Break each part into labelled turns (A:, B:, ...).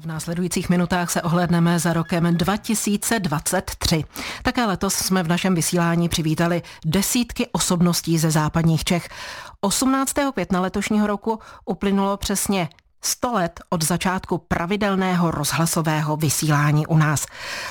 A: V následujících minutách se ohledneme za rokem 2023. Také letos jsme v našem vysílání přivítali desítky osobností ze západních Čech. 18. května letošního roku uplynulo přesně 100 let od začátku pravidelného rozhlasového vysílání u nás.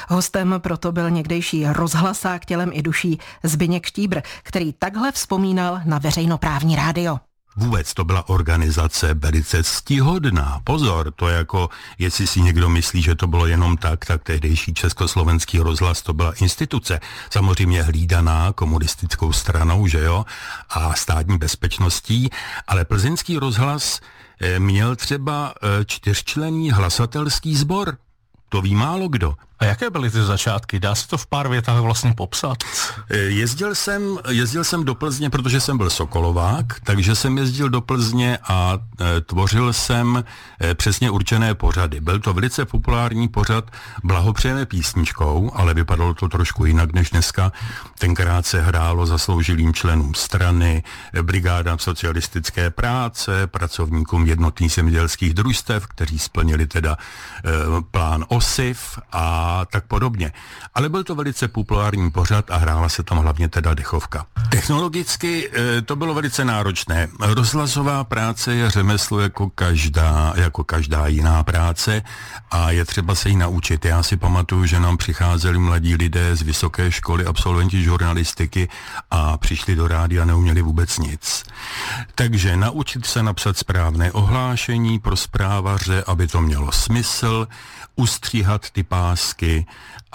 A: Hostem proto byl někdejší rozhlasák tělem i duší Zbyněk Štíbr, který takhle vzpomínal na veřejnoprávní rádio.
B: Vůbec to byla organizace velice ctihodná. Pozor, to jako, jestli si někdo myslí, že to bylo jenom tak, tak tehdejší československý rozhlas to byla instituce. Samozřejmě hlídaná komunistickou stranou, že jo, a státní bezpečností, ale plzeňský rozhlas eh, měl třeba eh, čtyřčlenný hlasatelský sbor. To ví málo kdo.
C: A jaké byly ty začátky? Dá se to v pár větách vlastně popsat?
B: Eh, jezdil jsem, jezdil jsem do Plzně, protože jsem byl Sokolovák, takže jsem jezdil do Plzně a e, tvořil jsem e, přesně určené pořady. Byl to velice populární pořad Blahopřejeme písničkou, ale vypadalo to trošku jinak než dneska. Tenkrát se hrálo zasloužilým členům strany, brigádám socialistické práce, pracovníkům jednotných zemědělských družstev, kteří splnili teda e, plán OSIF a tak podobně. Ale byl to velice populární pořad a hrála se tam hlavně teda dechovka. Technologicky e, to bylo velice náročné. Rozhlasová práce je řemeslo jako každá, jako každá jiná práce a je třeba se jí naučit. Já si pamatuju, že nám přicházeli mladí lidé z vysoké školy, absolventi žurnalistiky a přišli do rádia a neuměli vůbec nic. Takže naučit se napsat správné ohlášení pro zprávaře, aby to mělo smysl, ustříhat ty pásky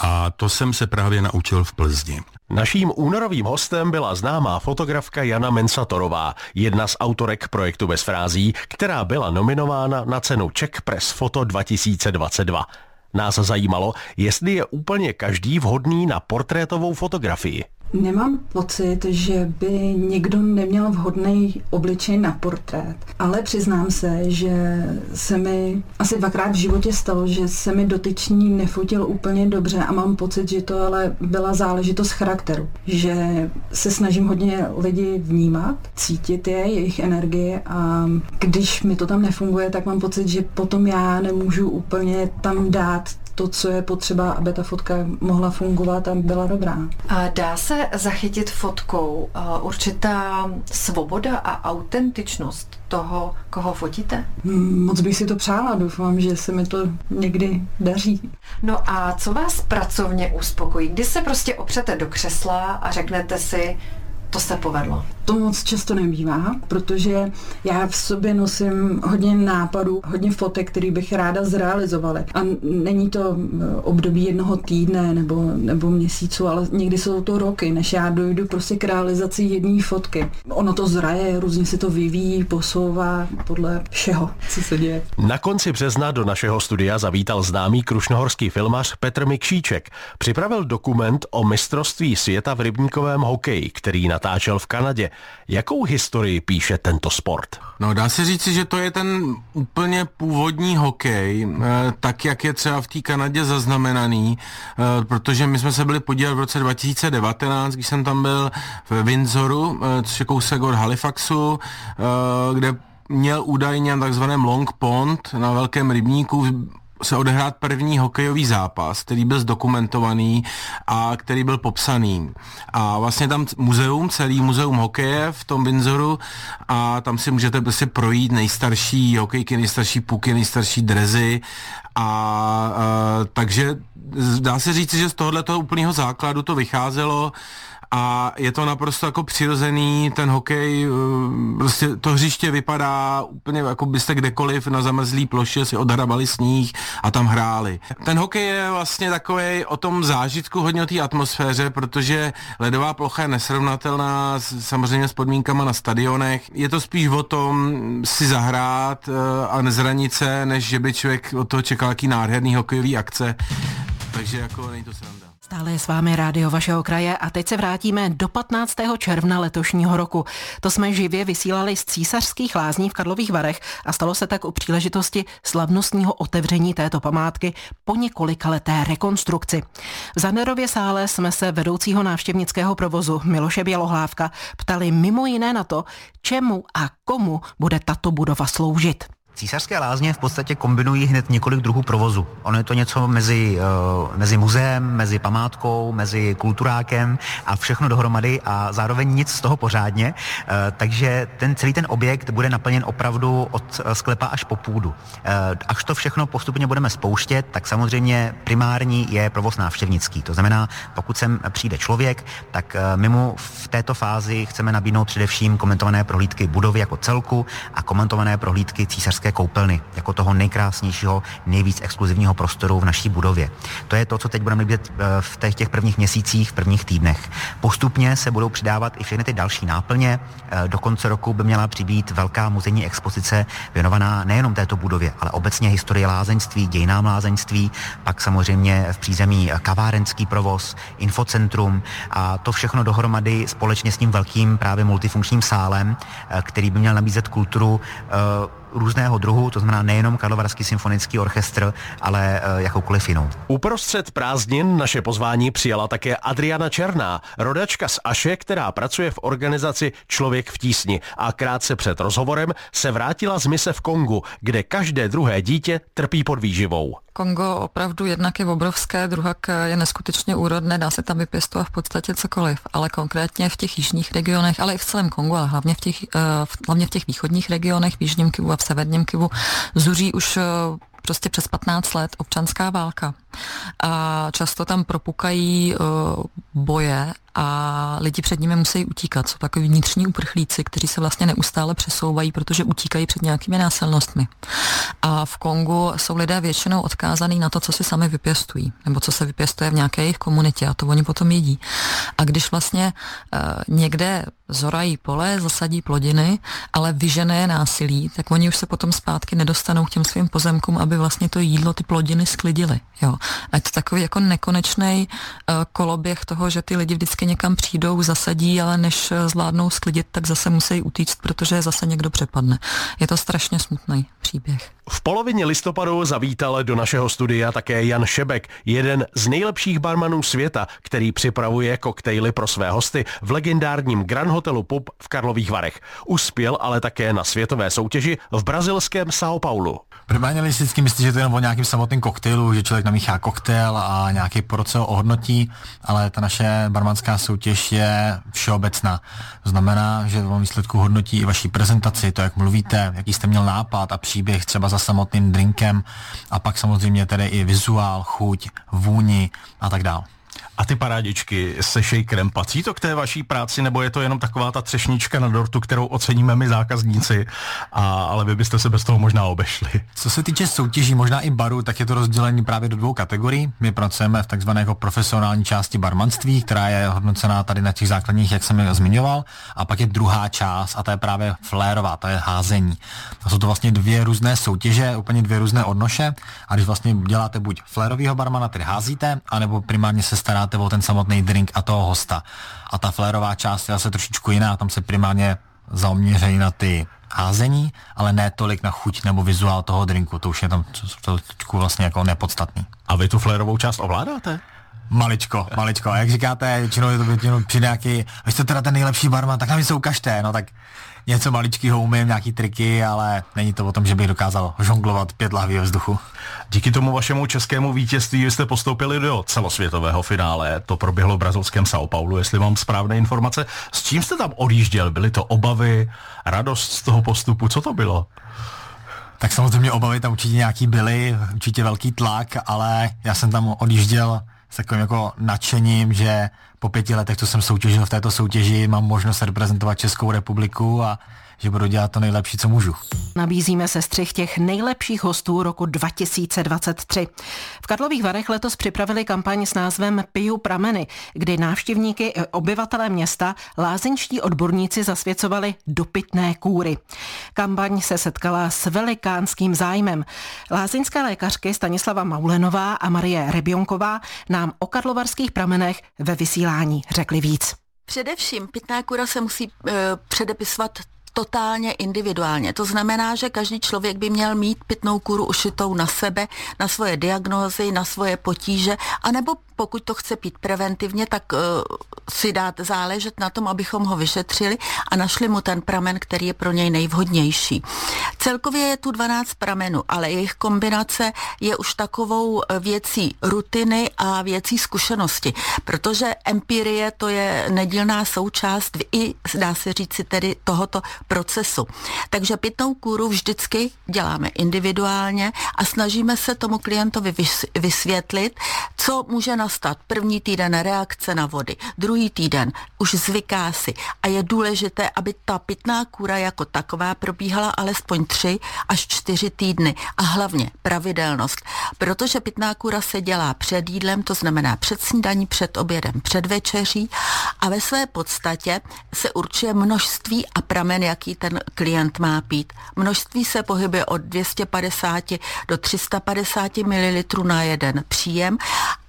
B: a to jsem se právě naučil v Plzni.
D: Naším únorovým hostem byla známá fotografka Jana Mensatorová, jedna z autorek projektu Bez frází, která byla nominována na cenu Czech Press Photo 2022. Nás zajímalo, jestli je úplně každý vhodný na portrétovou fotografii.
E: Nemám pocit, že by někdo neměl vhodný obličej na portrét, ale přiznám se, že se mi asi dvakrát v životě stalo, že se mi dotyčný nefotil úplně dobře a mám pocit, že to ale byla záležitost charakteru, že se snažím hodně lidi vnímat, cítit je, jejich energie a když mi to tam nefunguje, tak mám pocit, že potom já nemůžu úplně tam dát to, co je potřeba, aby ta fotka mohla fungovat a byla dobrá.
A: A dá se zachytit fotkou určitá svoboda a autentičnost toho, koho fotíte?
E: Hmm, moc bych si to přála, doufám, že se mi to někdy daří.
A: No a co vás pracovně uspokojí? Kdy se prostě opřete do křesla a řeknete si, to se povedlo?
E: To moc často nebývá, protože já v sobě nosím hodně nápadů, hodně fotek, který bych ráda zrealizovala. A není to eh, období jednoho týdne nebo, nebo měsíců, ale někdy jsou to roky, než já dojdu prostě k realizaci jedné fotky. Ono to zraje, různě se to vyvíjí, posouvá podle všeho, co se děje.
D: Na konci března do našeho studia zavítal známý krušnohorský filmař Petr Mikšíček. Připravil dokument o mistrovství světa v rybníkovém hokeji, který natáčel v Kanadě. Jakou historii píše tento sport?
F: No dá se říci, že to je ten úplně původní hokej, eh, tak jak je třeba v té Kanadě zaznamenaný, eh, protože my jsme se byli podívat v roce 2019, když jsem tam byl v Windsoru, eh, což je kousek od Halifaxu, kde měl údajně na takzvaném Long Pond na velkém rybníku se odehrát první hokejový zápas, který byl zdokumentovaný a který byl popsaný. A vlastně tam muzeum, celý muzeum hokeje v tom Windsoru a tam si můžete prostě projít nejstarší hokejky, nejstarší puky, nejstarší drezy a, a takže dá se říct, že z tohoto úplného základu to vycházelo a je to naprosto jako přirozený, ten hokej, eh, prostě to hřiště vypadá úplně jako byste kdekoliv na zamrzlý ploše si odhrabali sníh a tam hráli. Ten hokej je vlastně takový o tom zážitku hodně o té atmosféře, protože ledová plocha je nesrovnatelná samozřejmě s podmínkama na stadionech. Je to spíš o tom si zahrát eh, a nezranit se, než že by člověk od toho čekal jaký nádherný hokejový akce. Takže jako není to sranda.
A: Stále je s vámi rádio vašeho kraje a teď se vrátíme do 15. června letošního roku. To jsme živě vysílali z císařských lázní v Karlových Varech a stalo se tak u příležitosti slavnostního otevření této památky po několika leté rekonstrukci. V Zanerově sále jsme se vedoucího návštěvnického provozu Miloše Bělohlávka ptali mimo jiné na to, čemu a komu bude tato budova sloužit.
G: Císařské lázně v podstatě kombinují hned několik druhů provozu. Ono je to něco mezi, uh, mezi muzeem, mezi památkou, mezi kulturákem a všechno dohromady a zároveň nic z toho pořádně. Uh, takže ten celý ten objekt bude naplněn opravdu od sklepa až po půdu. Až to všechno postupně budeme spouštět, tak samozřejmě primární je provoz návštěvnický. To znamená, pokud sem přijde člověk, tak my mu v této fázi chceme nabídnout především komentované prohlídky budovy jako celku a komentované prohlídky císařské České koupelny, jako toho nejkrásnějšího, nejvíc exkluzivního prostoru v naší budově. To je to, co teď budeme vidět eh, v těch, těch prvních měsících, v prvních týdnech. Postupně se budou přidávat i všechny ty další náplně. Eh, do konce roku by měla přibýt velká muzejní expozice věnovaná nejenom této budově, ale obecně historii lázeňství, dějinám lázeňství, pak samozřejmě v přízemí kavárenský provoz, infocentrum a to všechno dohromady společně s tím velkým právě multifunkčním sálem, eh, který by měl nabízet kulturu různého druhu, to znamená nejenom Karlovarský symfonický orchestr, ale uh, jakoukoliv jinou.
D: Uprostřed prázdnin naše pozvání přijala také Adriana Černá, rodačka z Aše, která pracuje v organizaci Člověk v tísni a krátce před rozhovorem se vrátila z mise v Kongu, kde každé druhé dítě trpí pod výživou.
H: Kongo opravdu jednak je obrovské, druhak je neskutečně úrodné, dá se tam vypěstovat v podstatě cokoliv, ale konkrétně v těch jižních regionech, ale i v celém Kongu, ale hlavně v těch, eh, hlavně v těch východních regionech, v Jižním Kivu a v Severním Kivu, zuří už eh, prostě přes 15 let občanská válka. A často tam propukají uh, boje a lidi před nimi musí utíkat. Jsou takový vnitřní uprchlíci, kteří se vlastně neustále přesouvají, protože utíkají před nějakými násilnostmi. A v Kongu jsou lidé většinou odkázaní na to, co si sami vypěstují, nebo co se vypěstuje v nějaké jejich komunitě a to oni potom jedí. A když vlastně uh, někde zorají pole, zasadí plodiny, ale vyžené násilí, tak oni už se potom zpátky nedostanou k těm svým pozemkům, aby vlastně to jídlo, ty plodiny sklidily. Jo. A je to takový jako nekonečný uh, koloběh toho, že ty lidi vždycky někam přijdou, zasadí, ale než uh, zvládnou sklidit, tak zase musí utíct, protože zase někdo přepadne. Je to strašně smutný příběh.
D: V polovině listopadu zavítal do našeho studia také Jan Šebek, jeden z nejlepších barmanů světa, který připravuje koktejly pro své hosty v legendárním Grand Hotelu Pub v Karlových Varech. Uspěl ale také na světové soutěži v brazilském São Paulo.
C: Primárně vždycky myslíte, že to je jenom o nějakým samotným koktejlu, že člověk namíchá koktejl a nějaký poroce ho ohodnotí, ale ta naše barmanská soutěž je všeobecná. To znamená, že v výsledku hodnotí i vaší prezentaci, to, jak mluvíte, jaký jste měl nápad a příběh třeba za samotným drinkem a pak samozřejmě tedy i vizuál, chuť, vůni a tak dále.
D: A ty parádičky se shakerem, patří to k té vaší práci, nebo je to jenom taková ta třešnička na dortu, kterou oceníme my zákazníci, a, ale vy byste se bez toho možná obešli?
C: Co se týče soutěží, možná i baru, tak je to rozdělení právě do dvou kategorií. My pracujeme v takzvané jako profesionální části barmanství, která je hodnocená tady na těch základních, jak jsem je zmiňoval, a pak je druhá část, a ta je právě flérová, ta je házení. A jsou to vlastně dvě různé soutěže, úplně dvě různé odnoše, a když vlastně děláte buď flérovýho barmana, tedy házíte, anebo primárně se staráte o ten samotný drink a toho hosta. A ta flérová část je zase trošičku jiná, tam se primárně zaměřejí na ty házení, ale ne tolik na chuť nebo vizuál toho drinku, to už je tam trošku vlastně jako nepodstatný.
D: A vy tu flérovou část ovládáte?
C: Maličko, maličko. A jak říkáte, většinou je to většinou při nějaký, vy jste teda ten nejlepší barman, tak nám něco ukažte, no tak něco maličkého umím, nějaký triky, ale není to o tom, že bych dokázal žonglovat pět lahví ve vzduchu.
D: Díky tomu vašemu českému vítězství jste postoupili do celosvětového finále. To proběhlo v brazilském São Paulo, jestli mám správné informace. S čím jste tam odjížděl? Byly to obavy, radost z toho postupu? Co to bylo?
C: Tak samozřejmě obavy tam určitě nějaký byly, určitě velký tlak, ale já jsem tam odjížděl s takovým jako nadšením, že po pěti letech, co jsem soutěžil v této soutěži, mám možnost reprezentovat Českou republiku a že budu dělat to nejlepší, co můžu.
A: Nabízíme se střih těch nejlepších hostů roku 2023. V Karlových Varech letos připravili kampaň s názvem Piju prameny, kdy návštěvníky obyvatelé města lázeňští odborníci zasvěcovali do pitné kůry. Kampaň se setkala s velikánským zájmem. Lázeňské lékařky Stanislava Maulenová a Marie Rebionková nám o karlovarských pramenech ve vysílání řekli víc.
I: Především pitná kura se musí e, předepisovat totálně individuálně. To znamená, že každý člověk by měl mít pitnou kůru ušitou na sebe, na svoje diagnózy, na svoje potíže, anebo pokud to chce pít preventivně, tak uh, si dát záležet na tom, abychom ho vyšetřili a našli mu ten pramen, který je pro něj nejvhodnější. Celkově je tu 12 pramenů, ale jejich kombinace je už takovou eh, věcí rutiny a věcí zkušenosti, protože empirie to je nedílná součást i, dá se říci tedy, tohoto procesu. Takže pitnou kůru vždycky děláme individuálně a snažíme se tomu klientovi vysvětlit, co může nastat. První týden reakce na vody, druhý týden už zvyká si a je důležité, aby ta pitná kůra jako taková probíhala alespoň tři až čtyři týdny a hlavně pravidelnost, protože pitná kůra se dělá před jídlem, to znamená před snídaní, před obědem, před večeří a ve své podstatě se určuje množství a pramen, jaký ten klient má pít. Množství se pohybuje od 250 do 350 ml na jeden příjem,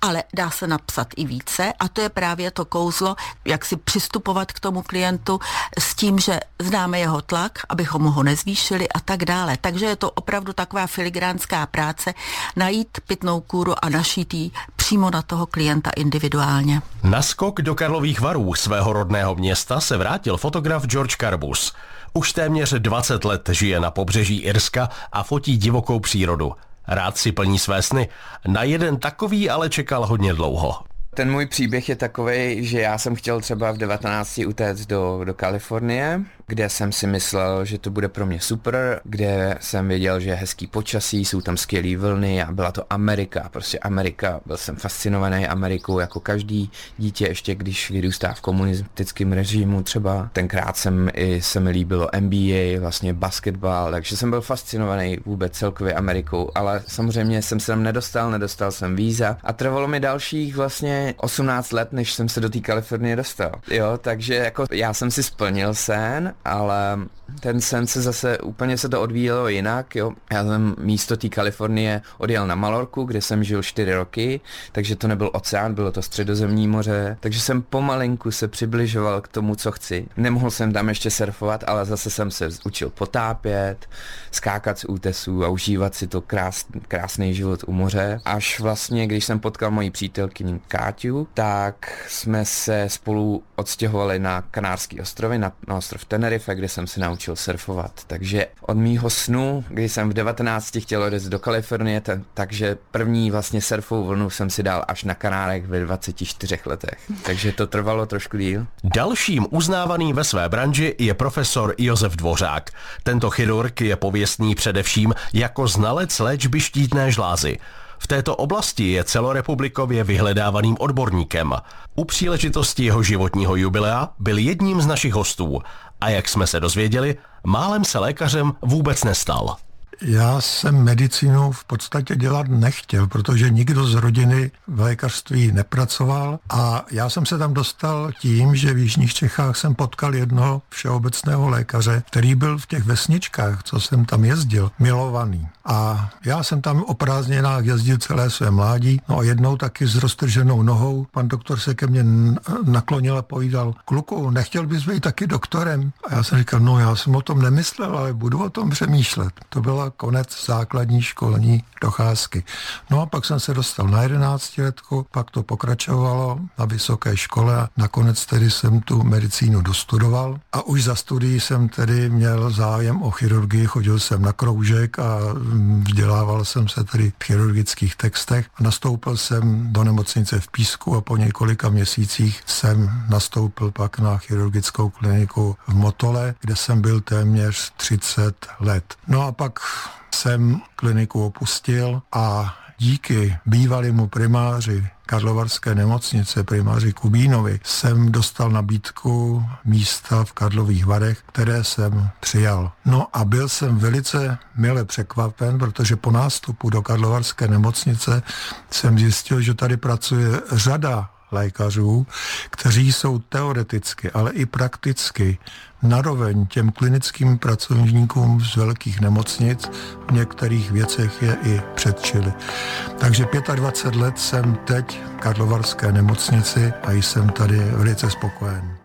I: ale dá se napsat i více a to je právě to kouzlo, jak si přistupovat k tomu klientu s tím, že známe jeho tlak, abychom ho nezvýšili a tak dále. Takže je to opravdu taková filigránská práce najít pitnou kůru a našít ji přímo na toho klienta individuálně.
D: Na skok do Karlových varů svého rodného města se vrátil fotograf George Carbus. Už téměř 20 let žije na pobřeží Irska a fotí divokou přírodu. Rád si plní své sny. Na jeden takový ale čekal hodně dlouho.
J: Ten můj příběh je takový, že já jsem chtěl třeba v 19 utéct do, do Kalifornie, kde jsem si myslel, že to bude pro mě super, kde jsem věděl, že je hezký počasí, jsou tam skvělé vlny a byla to Amerika, prostě Amerika, byl jsem fascinovaný Amerikou jako každý dítě, ještě když vyrůstá v komunistickém režimu třeba. Tenkrát jsem i se mi líbilo NBA, vlastně basketbal, takže jsem byl fascinovaný vůbec celkově Amerikou, ale samozřejmě jsem se tam nedostal, nedostal jsem víza a trvalo mi dalších vlastně 18 let, než jsem se do té Kalifornie dostal. Jo, takže jako já jsem si splnil sen, ale ten sen se zase úplně se to odvíjelo jinak, jo. Já jsem místo té Kalifornie odjel na Malorku, kde jsem žil 4 roky, takže to nebyl oceán, bylo to středozemní moře, takže jsem pomalinku se přibližoval k tomu, co chci. Nemohl jsem tam ještě surfovat, ale zase jsem se učil potápět, skákat z útesů a užívat si to krás, krásný život u moře. Až vlastně, když jsem potkal moji přítelkyni Káťu, tak jsme se spolu odstěhovali na Kanárský ostrovy, na, na ostrov Tenerife, kde jsem se naučil surfovat. Takže od mýho snu, kdy jsem v 19 chtěl odjet do Kalifornie, t- takže první vlastně surfovou vlnu jsem si dal až na Kanárech ve 24 letech. Takže to trvalo trošku díl.
D: Dalším uznávaným ve své branži je profesor Josef Dvořák. Tento chirurg je pověstný především jako znalec léčby štítné žlázy. V této oblasti je celorepublikově vyhledávaným odborníkem. U příležitosti jeho životního jubilea byl jedním z našich hostů a jak jsme se dozvěděli, málem se lékařem vůbec nestal.
K: Já jsem medicínu v podstatě dělat nechtěl, protože nikdo z rodiny v lékařství nepracoval a já jsem se tam dostal tím, že v Jižních Čechách jsem potkal jednoho všeobecného lékaře, který byl v těch vesničkách, co jsem tam jezdil, milovaný. A já jsem tam o prázdninách jezdil celé své mládí, no a jednou taky s roztrženou nohou. Pan doktor se ke mně naklonil a povídal, kluku, nechtěl bys být taky doktorem? A já jsem říkal, no já jsem o tom nemyslel, ale budu o tom přemýšlet. To byla konec základní školní docházky. No a pak jsem se dostal na 11 letku, pak to pokračovalo na vysoké škole a nakonec tedy jsem tu medicínu dostudoval a už za studií jsem tedy měl zájem o chirurgii, chodil jsem na kroužek a vzdělával jsem se tedy v chirurgických textech. Nastoupil jsem do nemocnice v Písku a po několika měsících jsem nastoupil pak na chirurgickou kliniku v Motole, kde jsem byl téměř 30 let. No a pak jsem kliniku opustil a díky bývalému primáři Karlovarské nemocnice, primáři Kubínovi, jsem dostal nabídku místa v Karlových Varech, které jsem přijal. No a byl jsem velice mile překvapen, protože po nástupu do Karlovarské nemocnice jsem zjistil, že tady pracuje řada lékařů, kteří jsou teoreticky, ale i prakticky naroveň těm klinickým pracovníkům z velkých nemocnic, v některých věcech je i předčili. Takže 25 let jsem teď v Karlovarské nemocnici a jsem tady velice spokojen.